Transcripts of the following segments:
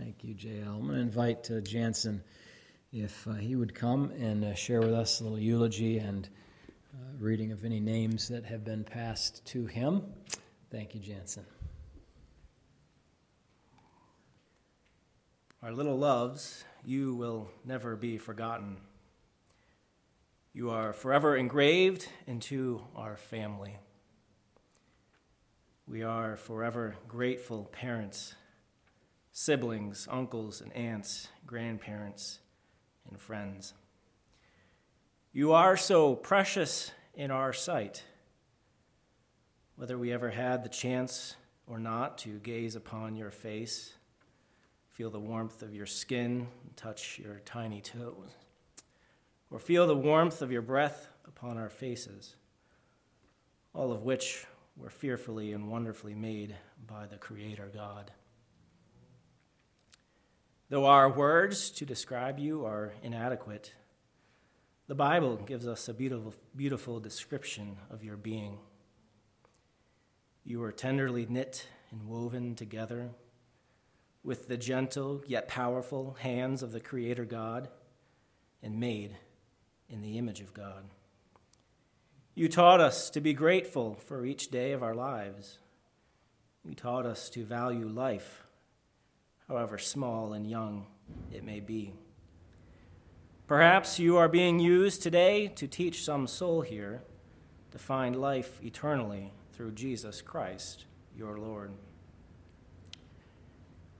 Thank you, JL. I'm going to invite uh, Jansen if uh, he would come and uh, share with us a little eulogy and uh, reading of any names that have been passed to him. Thank you, Jansen. Our little loves, you will never be forgotten. You are forever engraved into our family. We are forever grateful parents, siblings, uncles and aunts, grandparents, and friends. You are so precious in our sight. Whether we ever had the chance or not to gaze upon your face, feel the warmth of your skin, touch your tiny toes or feel the warmth of your breath upon our faces, all of which were fearfully and wonderfully made by the Creator God. Though our words to describe you are inadequate, the Bible gives us a beautiful, beautiful description of your being. You are tenderly knit and woven together with the gentle yet powerful hands of the Creator God and made in the image of God. You taught us to be grateful for each day of our lives. You taught us to value life, however small and young it may be. Perhaps you are being used today to teach some soul here to find life eternally through Jesus Christ, your Lord.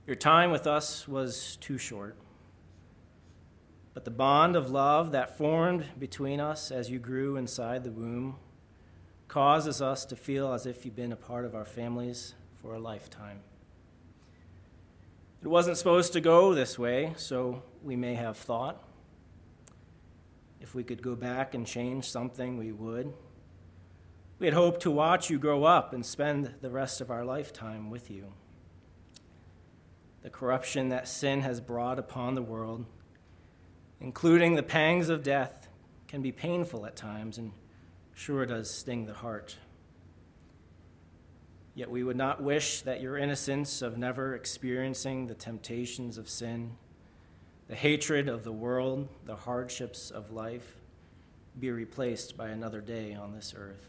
Your time with us was too short. But the bond of love that formed between us as you grew inside the womb causes us to feel as if you've been a part of our families for a lifetime. It wasn't supposed to go this way, so we may have thought. If we could go back and change something, we would. We had hoped to watch you grow up and spend the rest of our lifetime with you. The corruption that sin has brought upon the world including the pangs of death, can be painful at times and sure does sting the heart. Yet we would not wish that your innocence of never experiencing the temptations of sin, the hatred of the world, the hardships of life, be replaced by another day on this earth.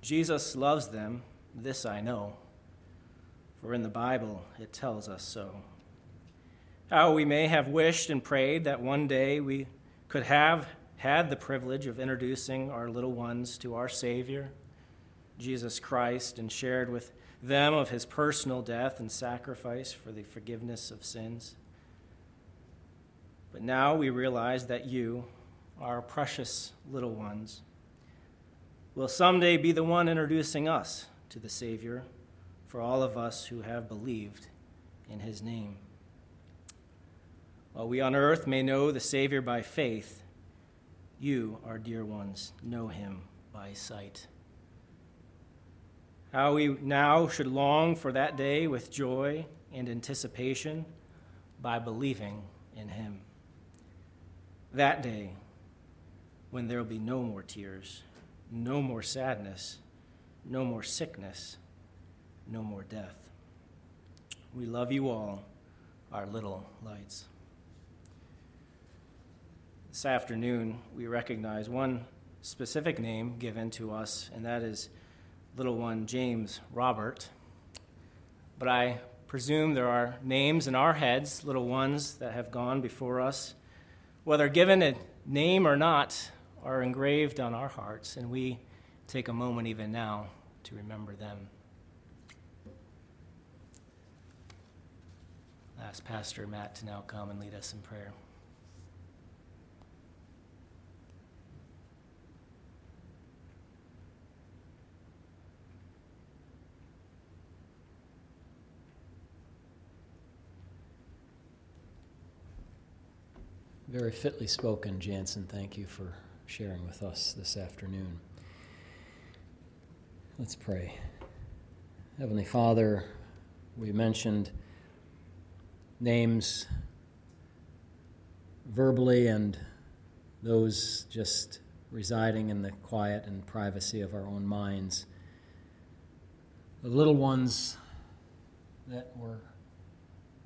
Jesus loves them, this I know, for in the Bible it tells us so how we may have wished and prayed that one day we could have had the privilege of introducing our little ones to our Savior, Jesus Christ, and shared with them of his personal death and sacrifice for the forgiveness of sins. But now we realize that you, our precious little ones, will someday be the one introducing us to the Savior for all of us who have believed in his name. While we on earth may know the Savior by faith, you, our dear ones, know him by sight. How we now should long for that day with joy and anticipation by believing in him. That day when there will be no more tears, no more sadness, no more sickness, no more death. We love you all, our little lights. This afternoon, we recognize one specific name given to us, and that is little one James Robert. But I presume there are names in our heads, little ones that have gone before us, whether given a name or not, are engraved on our hearts, and we take a moment even now to remember them. ask Pastor Matt to now come and lead us in prayer. Very fitly spoken, Jansen. Thank you for sharing with us this afternoon. Let's pray. Heavenly Father, we mentioned names verbally and those just residing in the quiet and privacy of our own minds. The little ones that were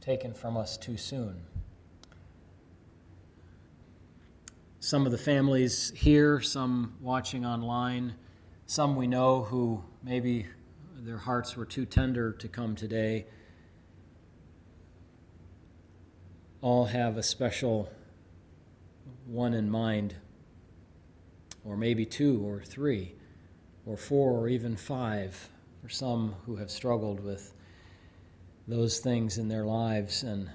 taken from us too soon. Some of the families here, some watching online, some we know who maybe their hearts were too tender to come today, all have a special one in mind, or maybe two or three, or four or even five, for some who have struggled with those things in their lives. And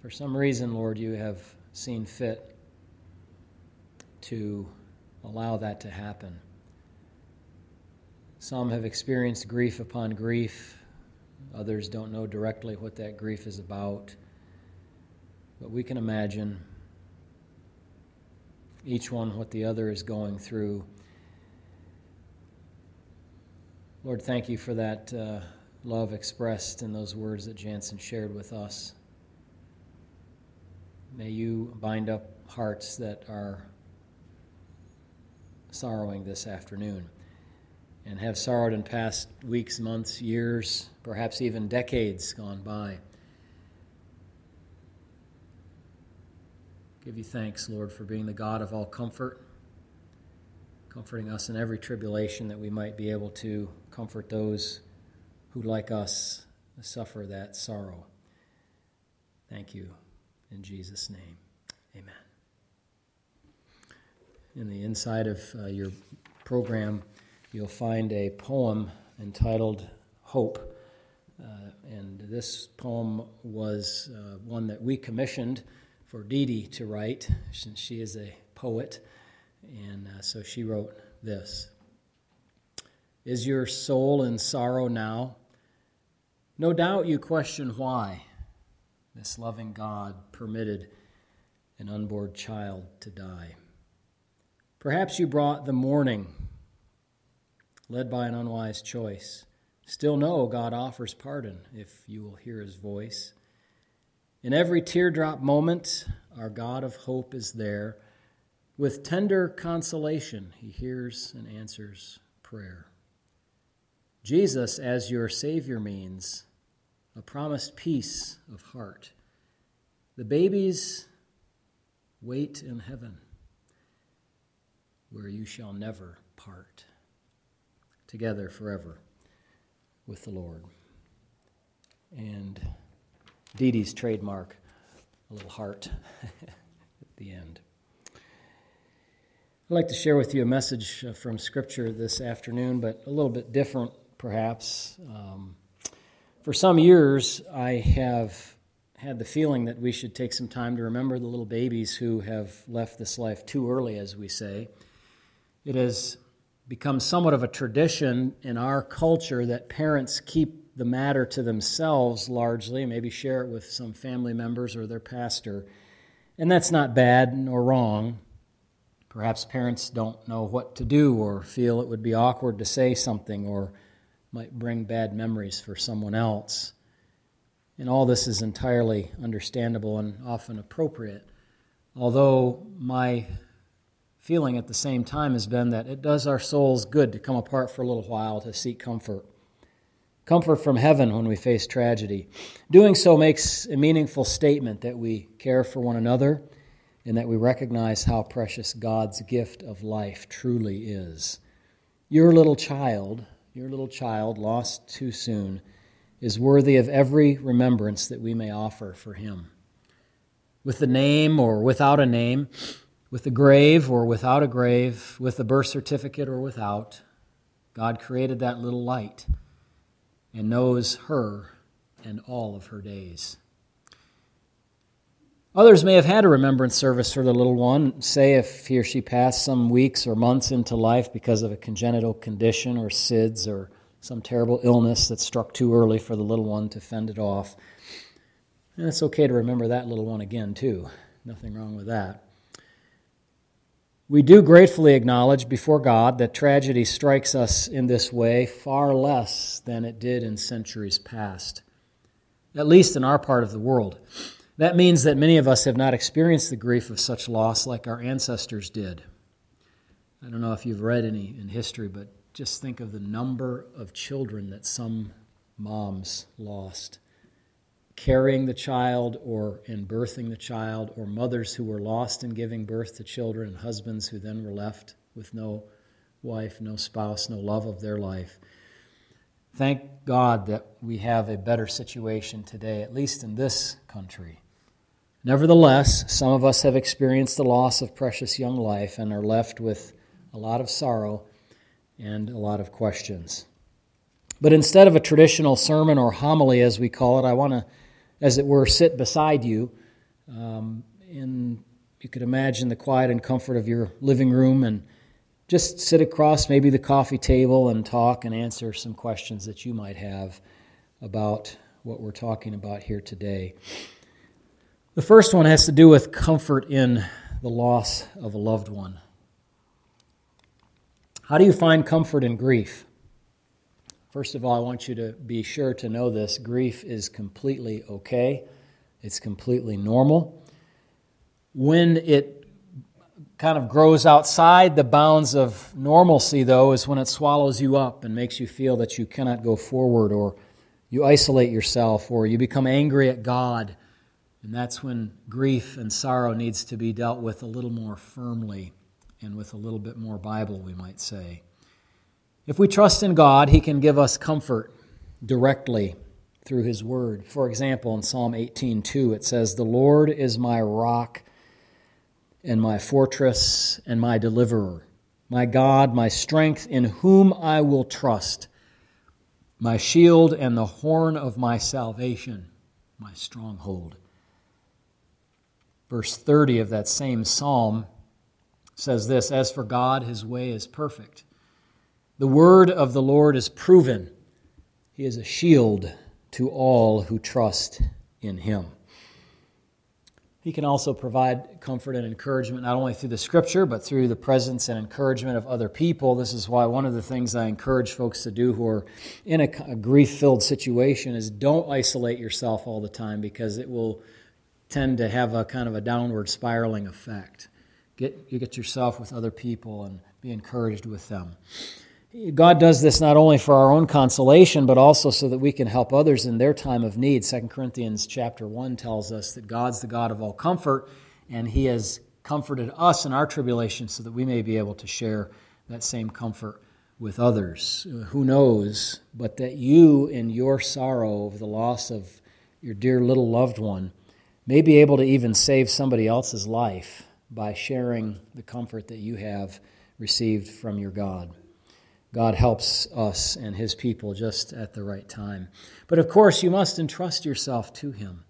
for some reason, Lord, you have seen fit to allow that to happen. Some have experienced grief upon grief. Others don't know directly what that grief is about. But we can imagine each one what the other is going through. Lord, thank you for that uh, love expressed in those words that Jansen shared with us. May you bind up hearts that are sorrowing this afternoon and have sorrowed in past weeks, months, years, perhaps even decades gone by. Give you thanks, Lord, for being the God of all comfort, comforting us in every tribulation that we might be able to comfort those who, like us, suffer that sorrow. Thank you. In Jesus' name, amen in the inside of uh, your program, you'll find a poem entitled Hope. Uh, and this poem was uh, one that we commissioned for Dee Dee to write, since she is a poet. And uh, so she wrote this Is your soul in sorrow now? No doubt you question why this loving God permitted an unborn child to die. Perhaps you brought the mourning, led by an unwise choice. Still know God offers pardon if you will hear his voice. In every teardrop moment, our God of hope is there. With tender consolation, he hears and answers prayer. Jesus, as your Savior, means a promised peace of heart. The babies wait in heaven where you shall never part, together forever with the Lord. And Dee Dee's trademark, a little heart at the end. I'd like to share with you a message uh, from Scripture this afternoon, but a little bit different, perhaps. Um, for some years, I have had the feeling that we should take some time to remember the little babies who have left this life too early, as we say. It has become somewhat of a tradition in our culture that parents keep the matter to themselves largely, maybe share it with some family members or their pastor. And that's not bad nor wrong. Perhaps parents don't know what to do or feel it would be awkward to say something or might bring bad memories for someone else. And all this is entirely understandable and often appropriate. Although my feeling at the same time has been that it does our souls good to come apart for a little while to seek comfort. Comfort from heaven when we face tragedy. Doing so makes a meaningful statement that we care for one another and that we recognize how precious God's gift of life truly is. Your little child, your little child lost too soon, is worthy of every remembrance that we may offer for him. With the name or without a name, with a grave or without a grave, with a birth certificate or without, God created that little light and knows her and all of her days. Others may have had a remembrance service for the little one, say if he or she passed some weeks or months into life because of a congenital condition or SIDS or some terrible illness that struck too early for the little one to fend it off. And it's okay to remember that little one again, too. Nothing wrong with that. We do gratefully acknowledge before God that tragedy strikes us in this way far less than it did in centuries past, at least in our part of the world. That means that many of us have not experienced the grief of such loss like our ancestors did. I don't know if you've read any in history, but just think of the number of children that some moms lost carrying the child or in birthing the child, or mothers who were lost in giving birth to children, and husbands who then were left with no wife, no spouse, no love of their life. Thank God that we have a better situation today, at least in this country. Nevertheless, some of us have experienced the loss of precious young life and are left with a lot of sorrow and a lot of questions. But instead of a traditional sermon or homily, as we call it, I want to, as it were, sit beside you. Um, in, you could imagine the quiet and comfort of your living room and just sit across maybe the coffee table and talk and answer some questions that you might have about what we're talking about here today. The first one has to do with comfort in the loss of a loved one. How do you find comfort in grief? First of all, I want you to be sure to know this grief is completely okay, it's completely normal. When it kind of grows outside the bounds of normalcy, though, is when it swallows you up and makes you feel that you cannot go forward, or you isolate yourself, or you become angry at God. And that's when grief and sorrow needs to be dealt with a little more firmly and with a little bit more Bible, we might say. If we trust in God, He can give us comfort directly through His Word. For example, in Psalm 18:2, it says, "The Lord is my rock and my fortress and my deliverer, my God, my strength, in whom I will trust, my shield and the horn of my salvation, my stronghold." Verse 30 of that same psalm says this As for God, his way is perfect. The word of the Lord is proven. He is a shield to all who trust in him. He can also provide comfort and encouragement not only through the scripture, but through the presence and encouragement of other people. This is why one of the things I encourage folks to do who are in a, a grief filled situation is don't isolate yourself all the time because it will tend to have a kind of a downward spiraling effect. Get, you get yourself with other people and be encouraged with them. God does this not only for our own consolation, but also so that we can help others in their time of need. 2 Corinthians chapter 1 tells us that God's the God of all comfort, and He has comforted us in our tribulation so that we may be able to share that same comfort with others. Uh, who knows, but that you, in your sorrow of the loss of your dear little loved one, may be able to even save somebody else's life by sharing the comfort that you have received from your God. God helps us and his people just at the right time. But of course, you must entrust yourself to him.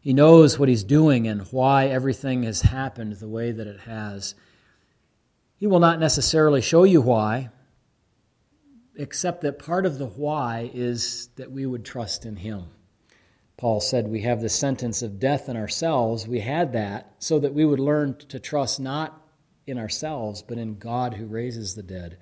He knows what he's doing and why everything has happened the way that it has. He will not necessarily show you why, except that part of the why is that we would trust in him. Paul said we have the sentence of death in ourselves. We had that so that we would learn to trust not in ourselves, but in God who raises the dead.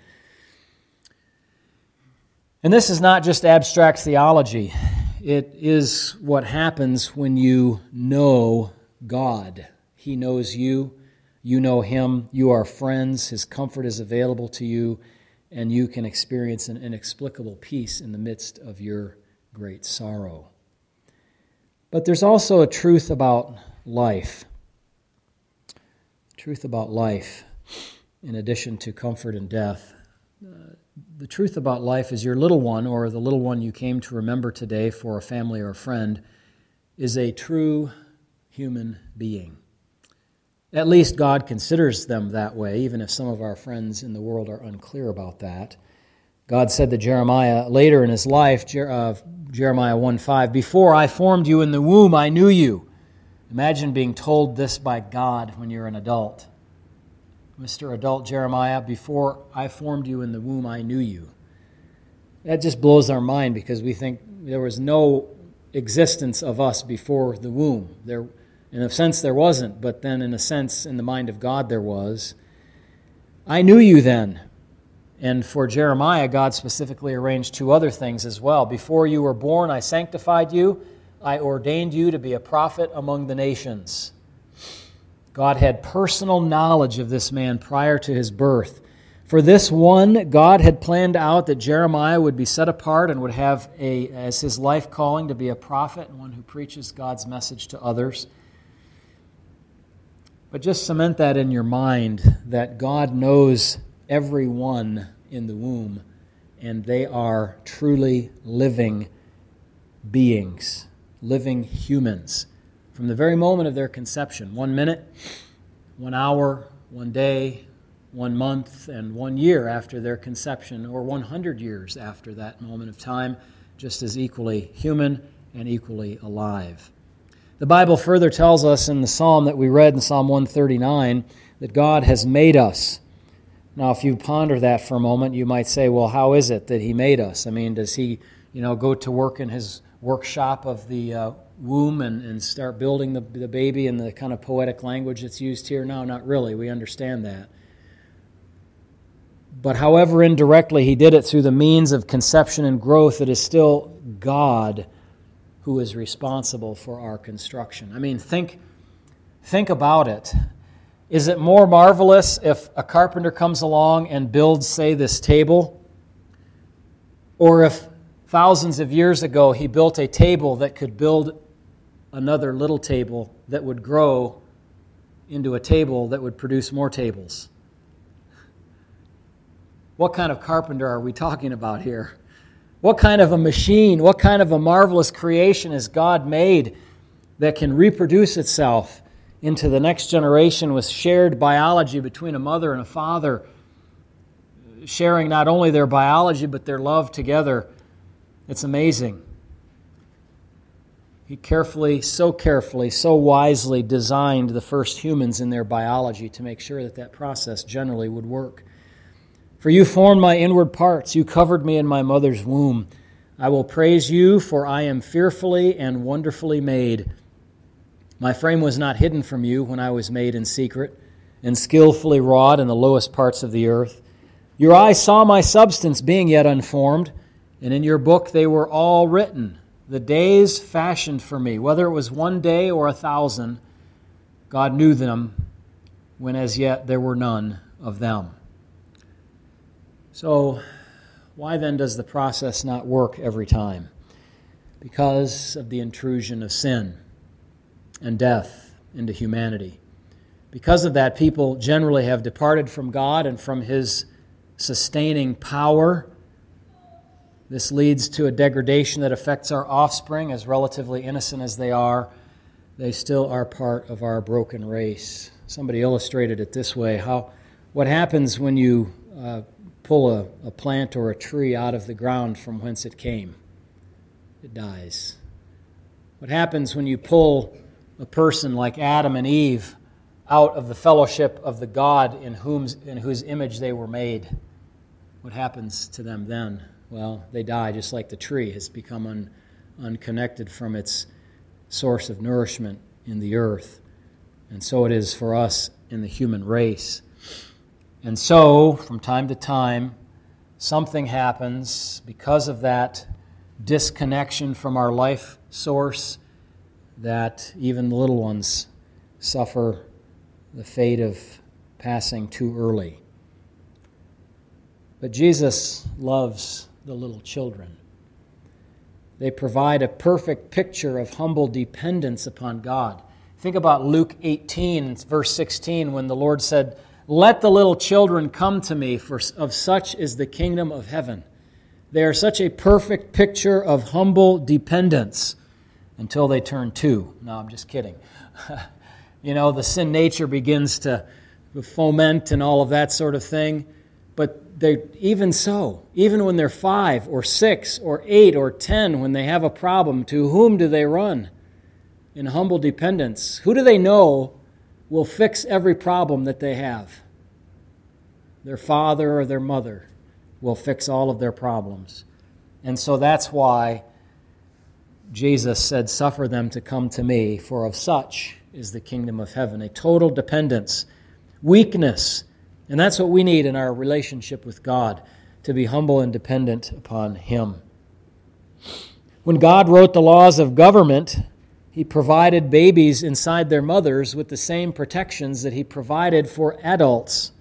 And this is not just abstract theology, it is what happens when you know God. He knows you, you know Him, you are friends, His comfort is available to you, and you can experience an inexplicable peace in the midst of your great sorrow. But there's also a truth about life. Truth about life, in addition to comfort and death. Uh, the truth about life is your little one, or the little one you came to remember today for a family or a friend, is a true human being. At least God considers them that way, even if some of our friends in the world are unclear about that. God said to Jeremiah later in his life, uh, Jeremiah 1 5, Before I formed you in the womb, I knew you. Imagine being told this by God when you're an adult. Mr. Adult Jeremiah, before I formed you in the womb, I knew you. That just blows our mind because we think there was no existence of us before the womb. There, in a sense, there wasn't, but then, in a sense, in the mind of God, there was. I knew you then and for Jeremiah, God specifically arranged two other things as well. Before you were born, I sanctified you, I ordained you to be a prophet among the nations. God had personal knowledge of this man prior to his birth. For this one, God had planned out that Jeremiah would be set apart and would have a, as his life calling to be a prophet and one who preaches God's message to others. But just cement that in your mind that God knows everyone in the womb, and they are truly living beings, living humans. From the very moment of their conception, one minute, one hour, one day, one month and one year after their conception, or 100 years after that moment of time, just as equally human and equally alive. The Bible further tells us in the psalm that we read in Psalm 139 that God has made us. Now, if you ponder that for a moment, you might say, well, how is it that He made us? I mean, does He, you know, go to work in His workshop of the uh, womb and, and start building the, the baby in the kind of poetic language that's used here? No, not really. We understand that. But however indirectly he did it through the means of conception and growth, it is still God who is responsible for our construction. I mean, think, think about it. Is it more marvelous if a carpenter comes along and builds, say, this table? Or if thousands of years ago he built a table that could build another little table that would grow into a table that would produce more tables? What kind of carpenter are we talking about here? What kind of a machine, what kind of a marvelous creation has God made that can reproduce itself into the next generation with shared biology between a mother and a father, sharing not only their biology but their love together? It's amazing. He carefully, so carefully, so wisely designed the first humans in their biology to make sure that that process generally would work. For you formed my inward parts, you covered me in my mother's womb. I will praise you, for I am fearfully and wonderfully made. My frame was not hidden from you when I was made in secret and skillfully wrought in the lowest parts of the earth. Your eyes saw my substance being yet unformed, and in your book they were all written, the days fashioned for me. Whether it was one day or a thousand, God knew them when as yet there were none of them. So, why then does the process not work every time? Because of the intrusion of sin and death into humanity. Because of that, people generally have departed from God and from His sustaining power. This leads to a degradation that affects our offspring, as relatively innocent as they are. They still are part of our broken race. Somebody illustrated it this way: how what happens when you uh, pull a, a plant or a tree out of the ground from whence it came? It dies. What happens when you pull a person like Adam and Eve out of the fellowship of the God in, in whose image they were made? What happens to them then? Well, they die just like the tree has become un, unconnected from its source of nourishment in the earth. And so it is for us in the human race. And so, from time to time, something happens because of that disconnection from our life source that even the little ones suffer the fate of passing too early. But Jesus loves the little children. They provide a perfect picture of humble dependence upon God. Think about Luke 18, verse 16, when the Lord said, let the little children come to me, for of such is the kingdom of heaven. They are such a perfect picture of humble dependence until they turn two. No, I'm just kidding. you know, the sin nature begins to foment and all of that sort of thing. They even so, even when they're five or six or eight or ten, when they have a problem, to whom do they run? In humble dependence. Who do they know will fix every problem that they have. Their father or their mother will fix all of their problems. And so that's why Jesus said, Suffer them to come to me, for of such is the kingdom of heaven. A total dependence, weakness. And that's what we need in our relationship with God to be humble and dependent upon Him. When God wrote the laws of government, he provided babies inside their mothers with the same protections that he provided for adults.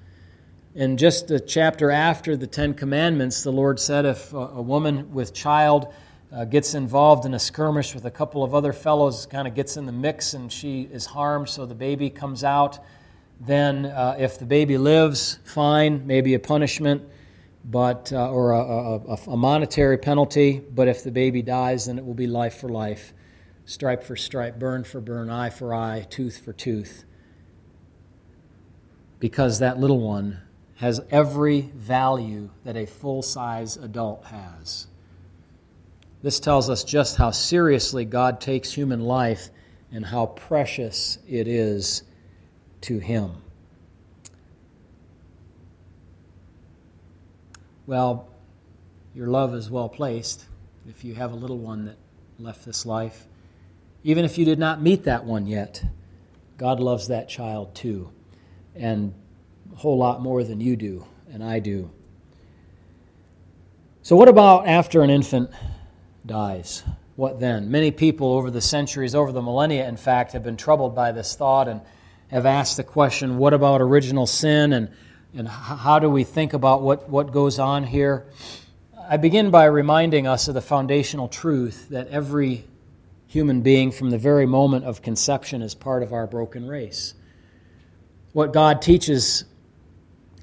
And just a chapter after the Ten Commandments, the Lord said if a woman with child uh, gets involved in a skirmish with a couple of other fellows, kind of gets in the mix, and she is harmed, so the baby comes out, then uh, if the baby lives, fine, maybe a punishment, but uh, or a, a, a monetary penalty. But if the baby dies, then it will be life for life, stripe for stripe, burn for burn, eye for eye, tooth for tooth, because that little one has every value that a full size adult has. This tells us just how seriously God takes human life and how precious it is to Him. Well, your love is well placed if you have a little one that left this life. Even if you did not meet that one yet, God loves that child too. And a whole lot more than you do and I do. So, what about after an infant dies? What then? Many people over the centuries, over the millennia, in fact, have been troubled by this thought and have asked the question what about original sin and, and how do we think about what, what goes on here? I begin by reminding us of the foundational truth that every human being from the very moment of conception is part of our broken race. What God teaches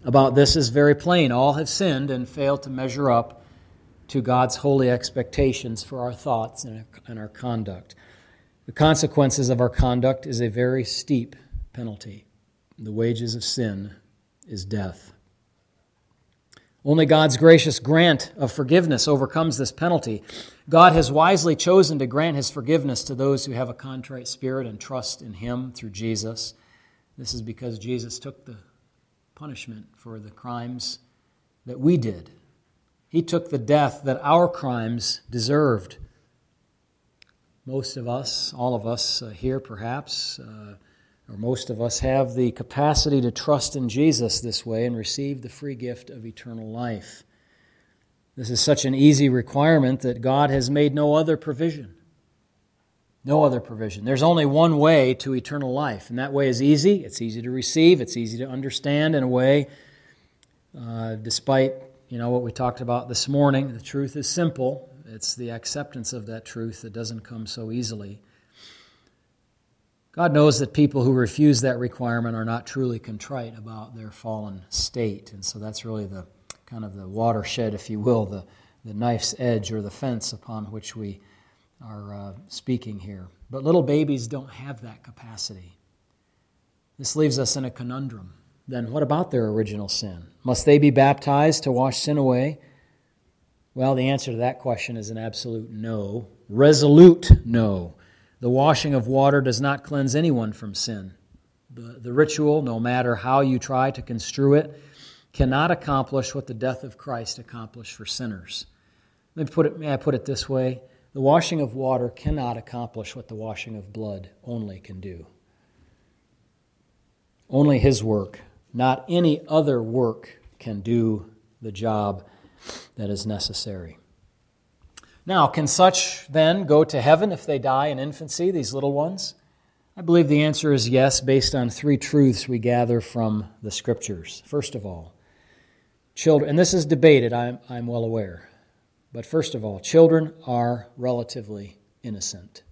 about this is very plain. All have sinned and failed to measure up to God's holy expectations for our thoughts and our conduct. The consequences of our conduct is a very steep penalty. The wages of sin is death. Only God's gracious grant of forgiveness overcomes this penalty. God has wisely chosen to grant his forgiveness to those who have a contrite spirit and trust in him through Jesus. This is because Jesus took the punishment for the crimes that we did. He took the death that our crimes deserved. Most of us, all of us uh, here perhaps, uh, or most of us, have the capacity to trust in Jesus this way and receive the free gift of eternal life. This is such an easy requirement that God has made no other provision. No other provision. There's only one way to eternal life, and that way is easy. It's easy to receive, it's easy to understand in a way. Uh, despite you know what we talked about this morning, the truth is simple. It's the acceptance of that truth that doesn't come so easily. God knows that people who refuse that requirement are not truly contrite about their fallen state, and so that's really the kind of the watershed, if you will, the, the knife's edge or the fence upon which we are uh, speaking here. But little babies don't have that capacity. This leaves us in a conundrum. Then what about their original sin? Must they be baptized to wash sin away? Well, the answer to that question is an absolute no. Resolute no. The washing of water does not cleanse anyone from sin. The, the ritual, no matter how you try to construe it, cannot accomplish what the death of Christ accomplished for sinners. Let me put it, may I put it this way? The washing of water cannot accomplish what the washing of blood only can do. Only His work, not any other work, can do the job that is necessary. Now, can such then go to heaven if they die in infancy, these little ones? I believe the answer is yes, based on three truths we gather from the Scriptures. First of all, children, and this is debated, I'm, I'm well aware. But first of all, children are relatively innocent.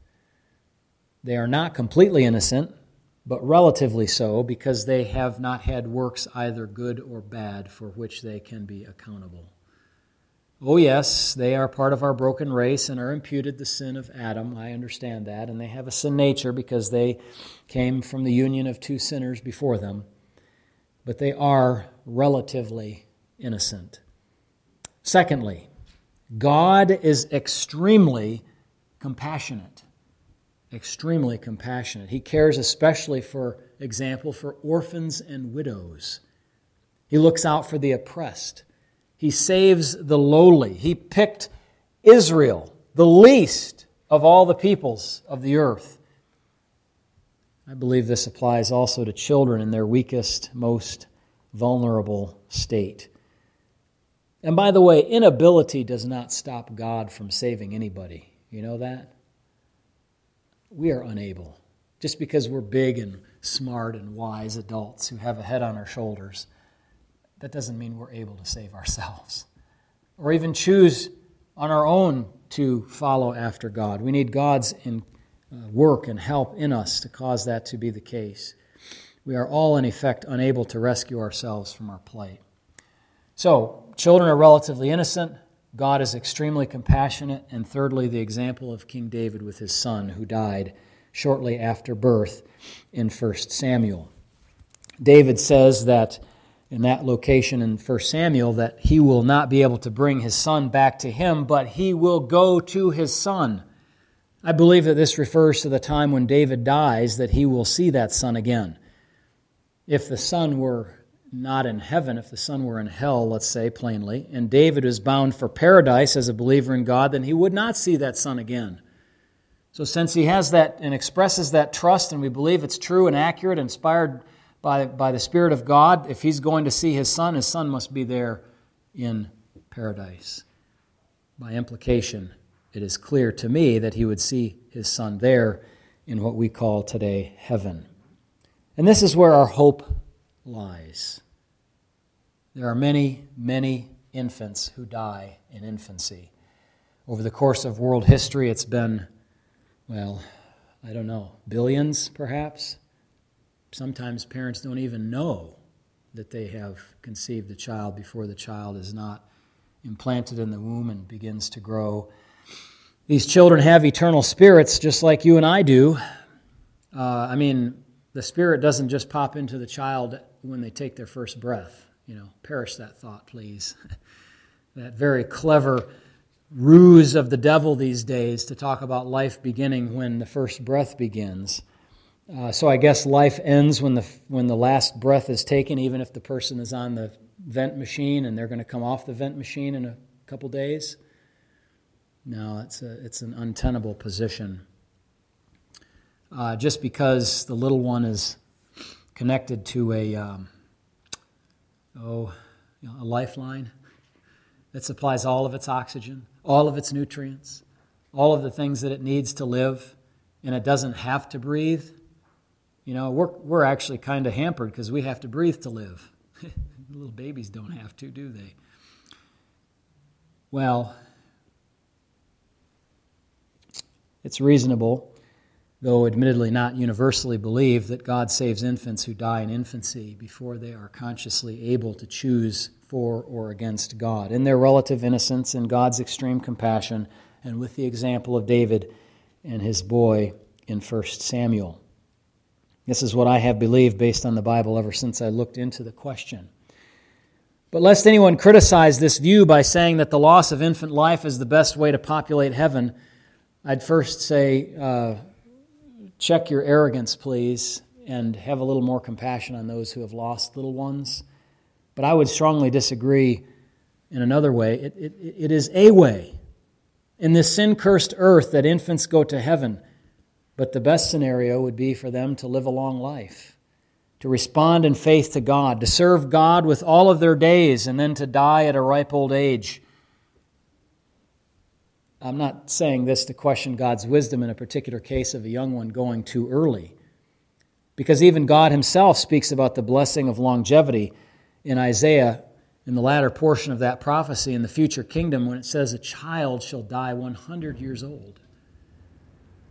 They are not completely innocent, but relatively so because they have not had works either good or bad for which they can be accountable. Oh, yes, they are part of our broken race and are imputed the sin of Adam. I understand that. And they have a sin nature because they came from the union of two sinners before them. But they are relatively innocent. Secondly, God is extremely compassionate. Extremely compassionate. He cares especially, for example, for orphans and widows. He looks out for the oppressed. He saves the lowly. He picked Israel, the least of all the peoples of the earth. I believe this applies also to children in their weakest, most vulnerable state. And by the way, inability does not stop God from saving anybody. You know that? We are unable. Just because we're big and smart and wise adults who have a head on our shoulders, that doesn't mean we're able to save ourselves or even choose on our own to follow after God. We need God's in, uh, work and help in us to cause that to be the case. We are all, in effect, unable to rescue ourselves from our plight. So, children are relatively innocent. God is extremely compassionate. And thirdly, the example of King David with his son, who died shortly after birth in 1 Samuel. David says that in that location in 1 Samuel that he will not be able to bring his son back to him, but he will go to his son. I believe that this refers to the time when David dies, that he will see that son again. If the son were not in heaven, if the son were in hell, let's say plainly, and David is bound for paradise as a believer in God, then he would not see that son again. So, since he has that and expresses that trust, and we believe it's true and accurate, inspired by, by the Spirit of God, if he's going to see his son, his son must be there in paradise. By implication, it is clear to me that he would see his son there in what we call today heaven. And this is where our hope lies. There are many, many infants who die in infancy. Over the course of world history, it's been, well, I don't know, billions perhaps? Sometimes parents don't even know that they have conceived a child before the child is not implanted in the womb and begins to grow. These children have eternal spirits just like you and I do. Uh, I mean, the spirit doesn't just pop into the child when they take their first breath. You know, perish that thought, please. that very clever ruse of the devil these days to talk about life beginning when the first breath begins. Uh, so I guess life ends when the when the last breath is taken, even if the person is on the vent machine and they're going to come off the vent machine in a couple days. No, it's a, it's an untenable position. Uh, just because the little one is connected to a um, oh you know, a lifeline that supplies all of its oxygen, all of its nutrients, all of the things that it needs to live, and it doesn't have to breathe you know, we're, we're actually kind of hampered because we have to breathe to live. Little babies don't have to, do they? Well, it's reasonable, though admittedly not universally believed, that God saves infants who die in infancy before they are consciously able to choose for or against God. In their relative innocence and God's extreme compassion, and with the example of David and his boy in 1 Samuel. This is what I have believed based on the Bible ever since I looked into the question. But lest anyone criticize this view by saying that the loss of infant life is the best way to populate heaven, I'd first say uh, check your arrogance, please, and have a little more compassion on those who have lost little ones. But I would strongly disagree in another way. It, it, it is a way in this sin cursed earth that infants go to heaven. But the best scenario would be for them to live a long life, to respond in faith to God, to serve God with all of their days, and then to die at a ripe old age. I'm not saying this to question God's wisdom in a particular case of a young one going too early, because even God Himself speaks about the blessing of longevity in Isaiah in the latter portion of that prophecy in the future kingdom when it says, A child shall die 100 years old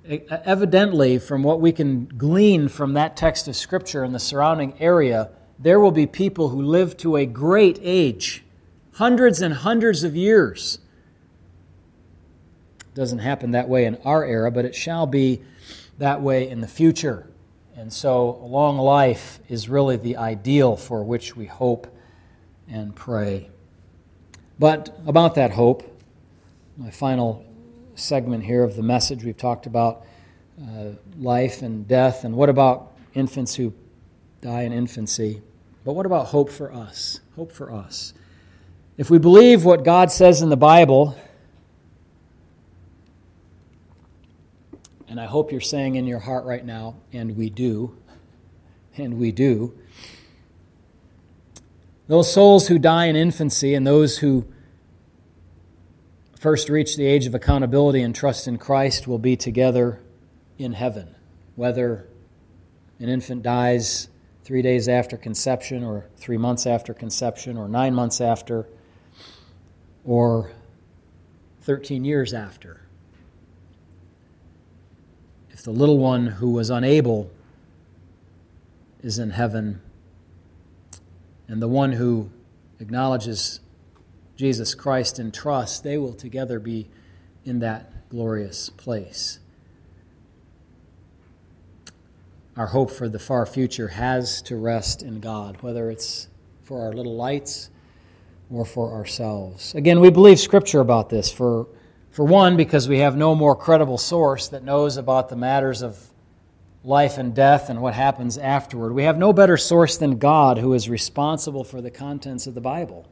evidently, from what we can glean from that text of Scripture and the surrounding area, there will be people who live to a great age, hundreds and hundreds of years. It doesn't happen that way in our era, but it shall be that way in the future. And so, a long life is really the ideal for which we hope and pray. But about that hope, my final segment here of the message. We've talked about uh, life and death, and what about infants who die in infancy? But what about hope for us? Hope for us. If we believe what God says in the Bible, and I hope you're saying in your heart right now, and we do, and we do, those souls who die in infancy and those who first reach the age of accountability and trust in Christ will be together in heaven. Whether an infant dies three days after conception, or three months after conception, or nine months after, or 13 years after. If the little one who was unable is in heaven, and the one who acknowledges Jesus Christ in trust, they will together be in that glorious place. Our hope for the far future has to rest in God, whether it's for our little lights or for ourselves. Again, we believe Scripture about this. For, for one, because we have no more credible source that knows about the matters of life and death and what happens afterward. We have no better source than God, who is responsible for the contents of the Bible.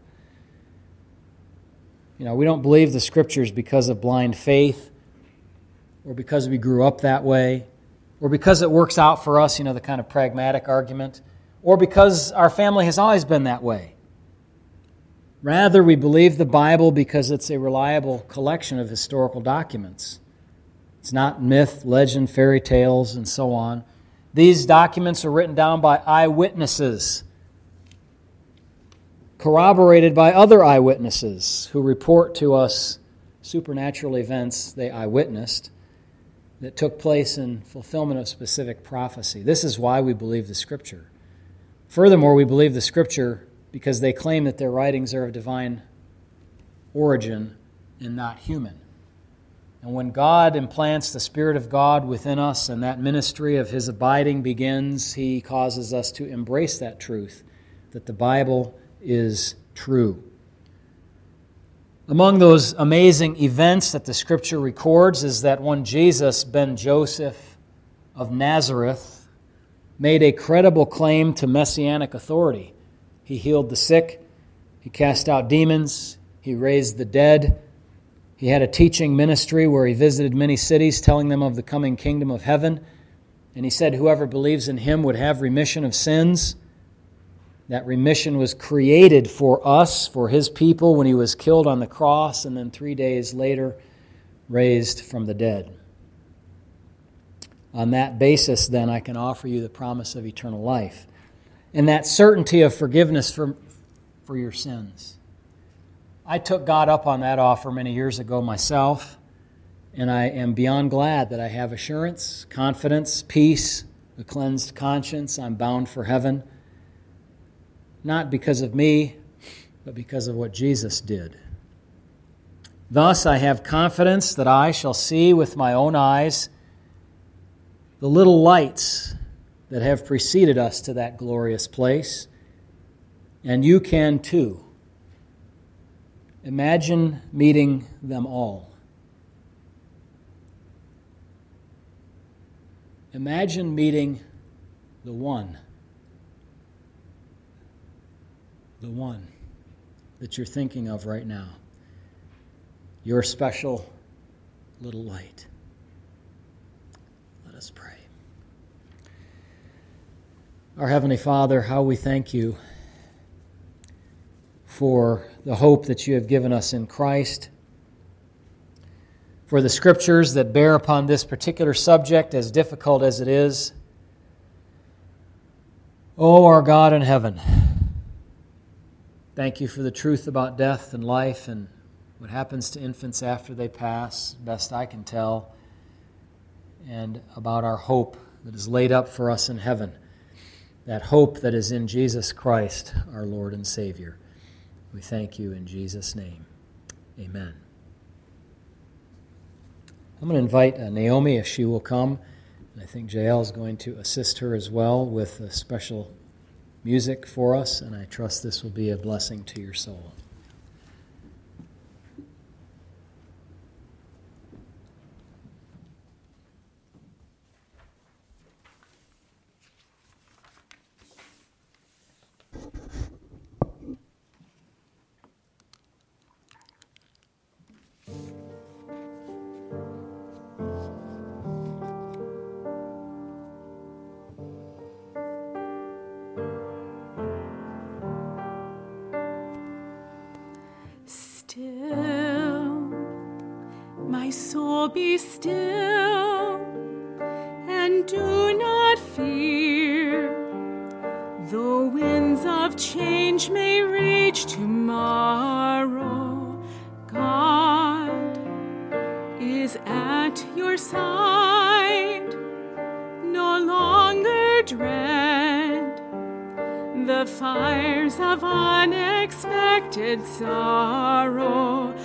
You know, we don't believe the Scriptures because of blind faith or because we grew up that way or because it works out for us, you know, the kind of pragmatic argument, or because our family has always been that way. Rather, we believe the Bible because it's a reliable collection of historical documents. It's not myth, legend, fairy tales, and so on. These documents are written down by eyewitnesses, corroborated by other eyewitnesses who report to us supernatural events they eyewitnessed that took place in fulfillment of specific prophecy. This is why we believe the Scripture. Furthermore, we believe the Scripture because they claim that their writings are of divine origin and not human. And when God implants the Spirit of God within us and that ministry of His abiding begins, He causes us to embrace that truth that the Bible is true. Among those amazing events that the Scripture records is that one Jesus, ben Joseph of Nazareth, made a credible claim to messianic authority. He healed the sick, he cast out demons, he raised the dead. He had a teaching ministry where he visited many cities, telling them of the coming kingdom of heaven. And he said, Whoever believes in him would have remission of sins. That remission was created for us, for his people, when he was killed on the cross and then three days later raised from the dead. On that basis, then, I can offer you the promise of eternal life and that certainty of forgiveness for, for your sins. I took God up on that offer many years ago myself, and I am beyond glad that I have assurance, confidence, peace, a cleansed conscience. I'm bound for heaven, not because of me, but because of what Jesus did. Thus, I have confidence that I shall see with my own eyes the little lights that have preceded us to that glorious place, and you can too. Imagine meeting them all. Imagine meeting the one. The one that you're thinking of right now. Your special little light. Let us pray. Our Heavenly Father, how we thank you for the hope that you have given us in Christ, for the scriptures that bear upon this particular subject, as difficult as it is. Oh, our God in heaven, thank you for the truth about death and life and what happens to infants after they pass, best I can tell, and about our hope that is laid up for us in heaven that hope that is in Jesus Christ, our Lord and Savior. We thank you in Jesus' name. Amen. I'm going to invite uh, Naomi if she will come. And I think Jael is going to assist her as well with a special music for us, and I trust this will be a blessing to your soul. Be still and do not fear. Though winds of change may rage tomorrow, God is at your side. No longer dread the fires of unexpected sorrow.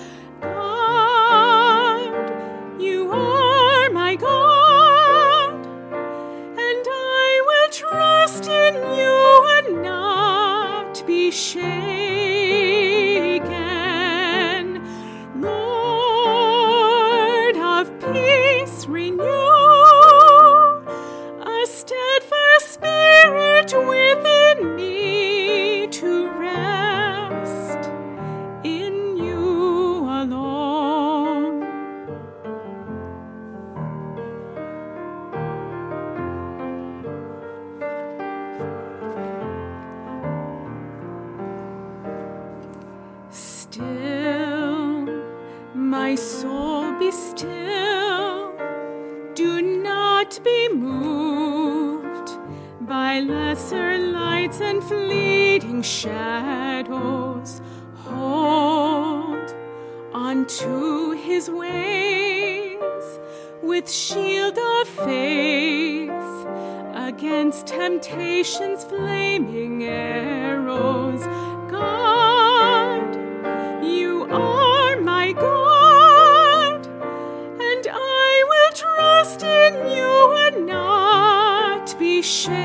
Still, my soul be still. Do not be moved by lesser lights and fleeting shadows. Hold onto his ways with shield of faith against temptation's flaming arrows. God, shaken.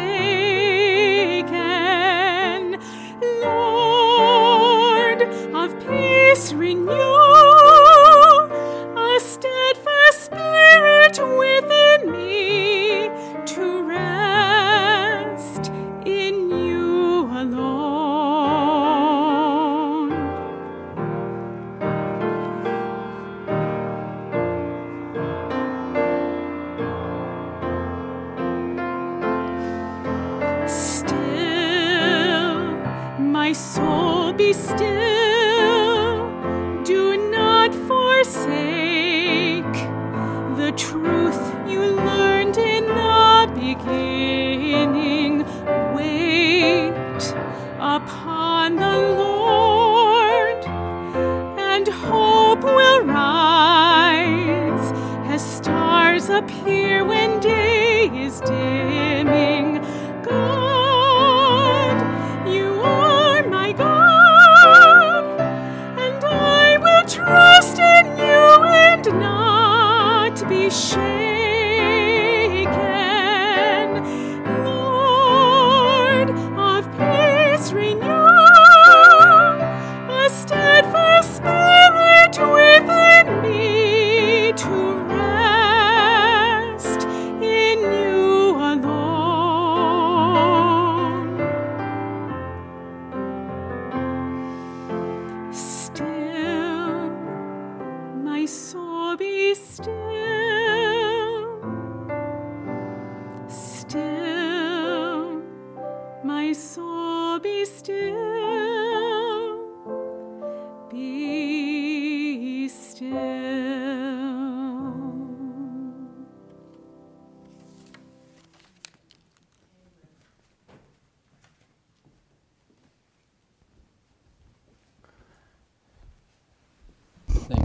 Lord of peace, renew truth you learned in the beginning. Wait upon the Lord, and hope will rise as stars appear when day is dimming.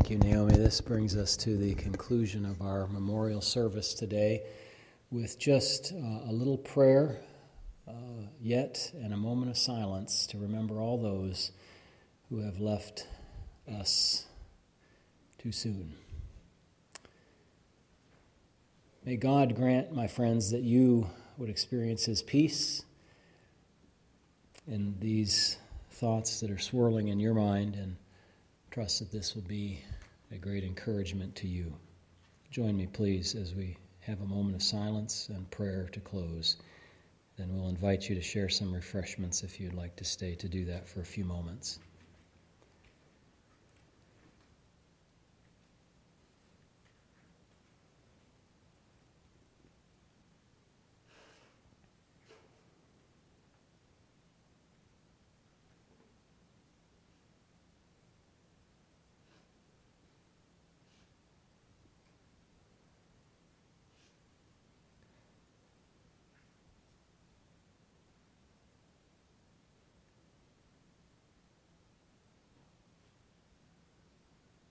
Thank you, Naomi. This brings us to the conclusion of our memorial service today with just uh, a little prayer uh, yet and a moment of silence to remember all those who have left us too soon. May God grant, my friends, that you would experience His peace in these thoughts that are swirling in your mind and trust that this will be a great encouragement to you. Join me, please, as we have a moment of silence and prayer to close. Then we'll invite you to share some refreshments if you'd like to stay to do that for a few moments.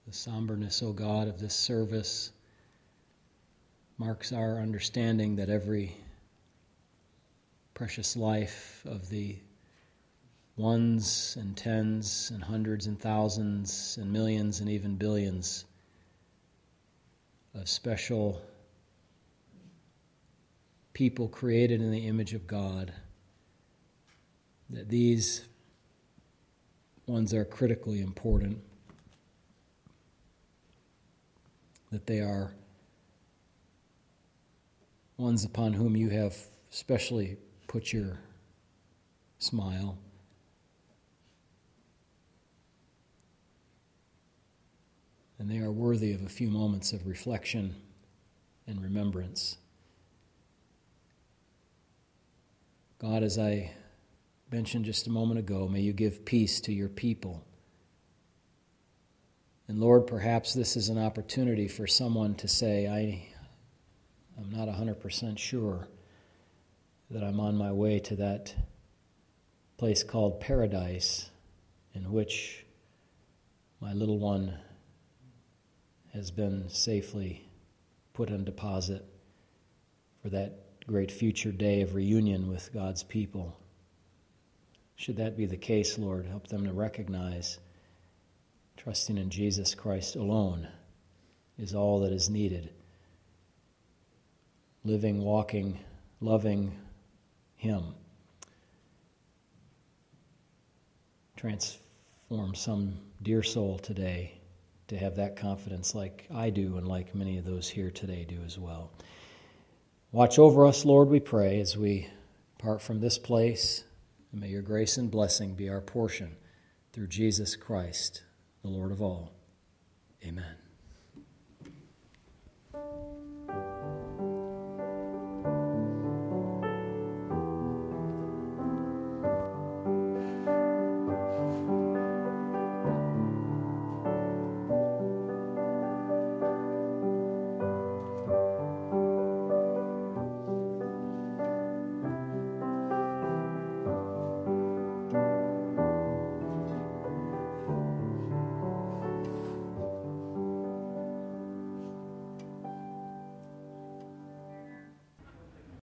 The somberness, O God, of this service marks our understanding that every precious life of the ones and tens and hundreds and thousands and millions and even billions of special people created in the image of God, that these ones are critically important, that they are ones upon whom you have specially put your smile. And they are worthy of a few moments of reflection and remembrance. God, as I mentioned just a moment ago, may you give peace to your people. And Lord, perhaps this is an opportunity for someone to say, I, I'm not 100% sure that I'm on my way to that place called paradise in which my little one has been safely put on deposit for that great future day of reunion with God's people. Should that be the case, Lord, help them to recognize trusting in Jesus Christ alone is all that is needed. Living, walking, loving Him. Transform some dear soul today to have that confidence like I do and like many of those here today do as well. Watch over us, Lord, we pray, as we part from this place. May your grace and blessing be our portion through Jesus Christ, the Lord of all. Amen.